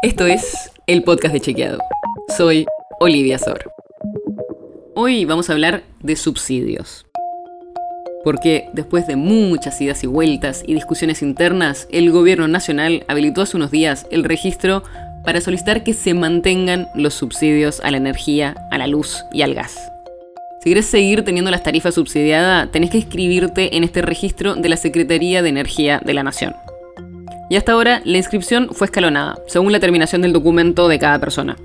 Esto es el podcast de Chequeado. Soy Olivia Sor. Hoy vamos a hablar de subsidios. Porque después de muchas idas y vueltas y discusiones internas, el gobierno nacional habilitó hace unos días el registro para solicitar que se mantengan los subsidios a la energía, a la luz y al gas. Si quieres seguir teniendo las tarifas subsidiadas, tenés que inscribirte en este registro de la Secretaría de Energía de la Nación. Y hasta ahora la inscripción fue escalonada, según la terminación del documento de cada persona.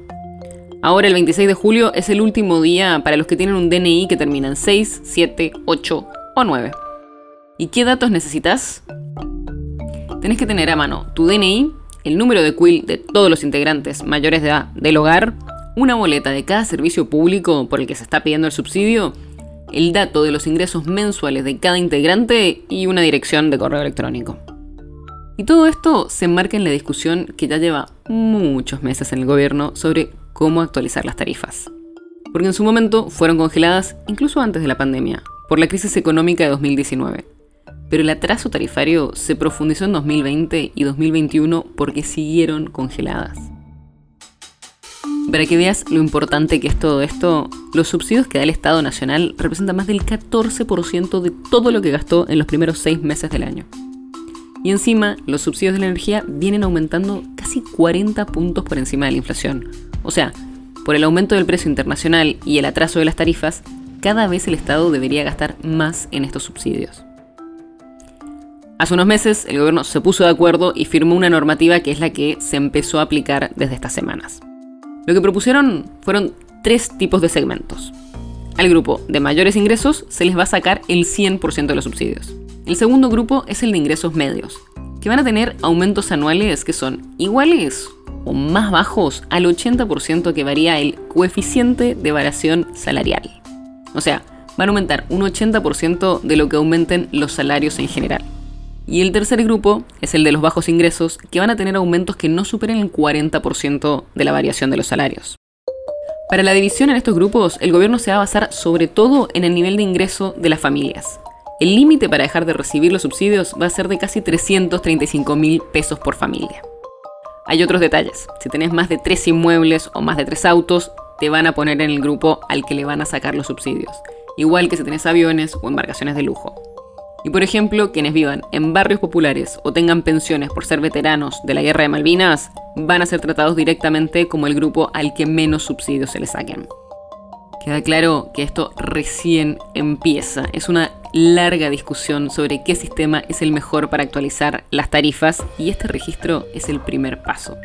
Ahora el 26 de julio es el último día para los que tienen un DNI que termina en 6, 7, 8 o 9. ¿Y qué datos necesitas? Tenés que tener a mano tu DNI, el número de quill de todos los integrantes mayores de edad del hogar, una boleta de cada servicio público por el que se está pidiendo el subsidio, el dato de los ingresos mensuales de cada integrante y una dirección de correo electrónico. Y todo esto se enmarca en la discusión que ya lleva muchos meses en el gobierno sobre cómo actualizar las tarifas. Porque en su momento fueron congeladas incluso antes de la pandemia, por la crisis económica de 2019. Pero el atraso tarifario se profundizó en 2020 y 2021 porque siguieron congeladas. Para que veas lo importante que es todo esto, los subsidios que da el Estado Nacional representan más del 14% de todo lo que gastó en los primeros seis meses del año. Y encima, los subsidios de la energía vienen aumentando casi 40 puntos por encima de la inflación. O sea, por el aumento del precio internacional y el atraso de las tarifas, cada vez el Estado debería gastar más en estos subsidios. Hace unos meses el gobierno se puso de acuerdo y firmó una normativa que es la que se empezó a aplicar desde estas semanas. Lo que propusieron fueron tres tipos de segmentos. Al grupo de mayores ingresos se les va a sacar el 100% de los subsidios. El segundo grupo es el de ingresos medios, que van a tener aumentos anuales que son iguales o más bajos al 80% que varía el coeficiente de variación salarial. O sea, van a aumentar un 80% de lo que aumenten los salarios en general. Y el tercer grupo es el de los bajos ingresos, que van a tener aumentos que no superen el 40% de la variación de los salarios. Para la división en estos grupos, el gobierno se va a basar sobre todo en el nivel de ingreso de las familias. El límite para dejar de recibir los subsidios va a ser de casi 335 mil pesos por familia. Hay otros detalles. Si tenés más de tres inmuebles o más de tres autos, te van a poner en el grupo al que le van a sacar los subsidios. Igual que si tenés aviones o embarcaciones de lujo. Y por ejemplo, quienes vivan en barrios populares o tengan pensiones por ser veteranos de la Guerra de Malvinas, van a ser tratados directamente como el grupo al que menos subsidios se les saquen. Queda claro que esto recién empieza. Es una larga discusión sobre qué sistema es el mejor para actualizar las tarifas y este registro es el primer paso.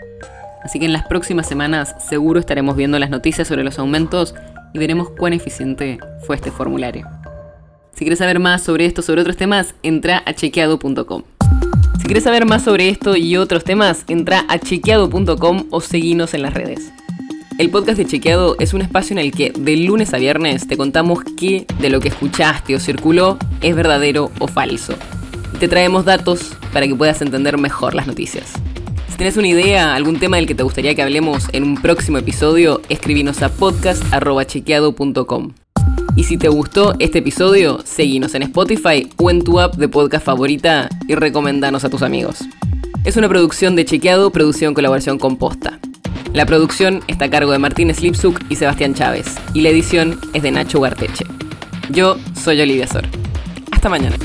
Así que en las próximas semanas seguro estaremos viendo las noticias sobre los aumentos y veremos cuán eficiente fue este formulario. Si quieres saber más sobre esto, sobre otros temas, entra a chequeado.com. Si quieres saber más sobre esto y otros temas, entra a chequeado.com o seguinos en las redes. El podcast de Chequeado es un espacio en el que de lunes a viernes te contamos qué de lo que escuchaste o circuló es verdadero o falso. Te traemos datos para que puedas entender mejor las noticias. Si tienes una idea, algún tema del que te gustaría que hablemos en un próximo episodio, escribinos a podcast.chequeado.com. Y si te gustó este episodio, seguinos en Spotify o en tu app de podcast favorita y recomendanos a tus amigos. Es una producción de Chequeado, producción colaboración con Posta. La producción está a cargo de Martín Slipsuk y Sebastián Chávez, y la edición es de Nacho Garteche. Yo soy Olivia Sor. Hasta mañana.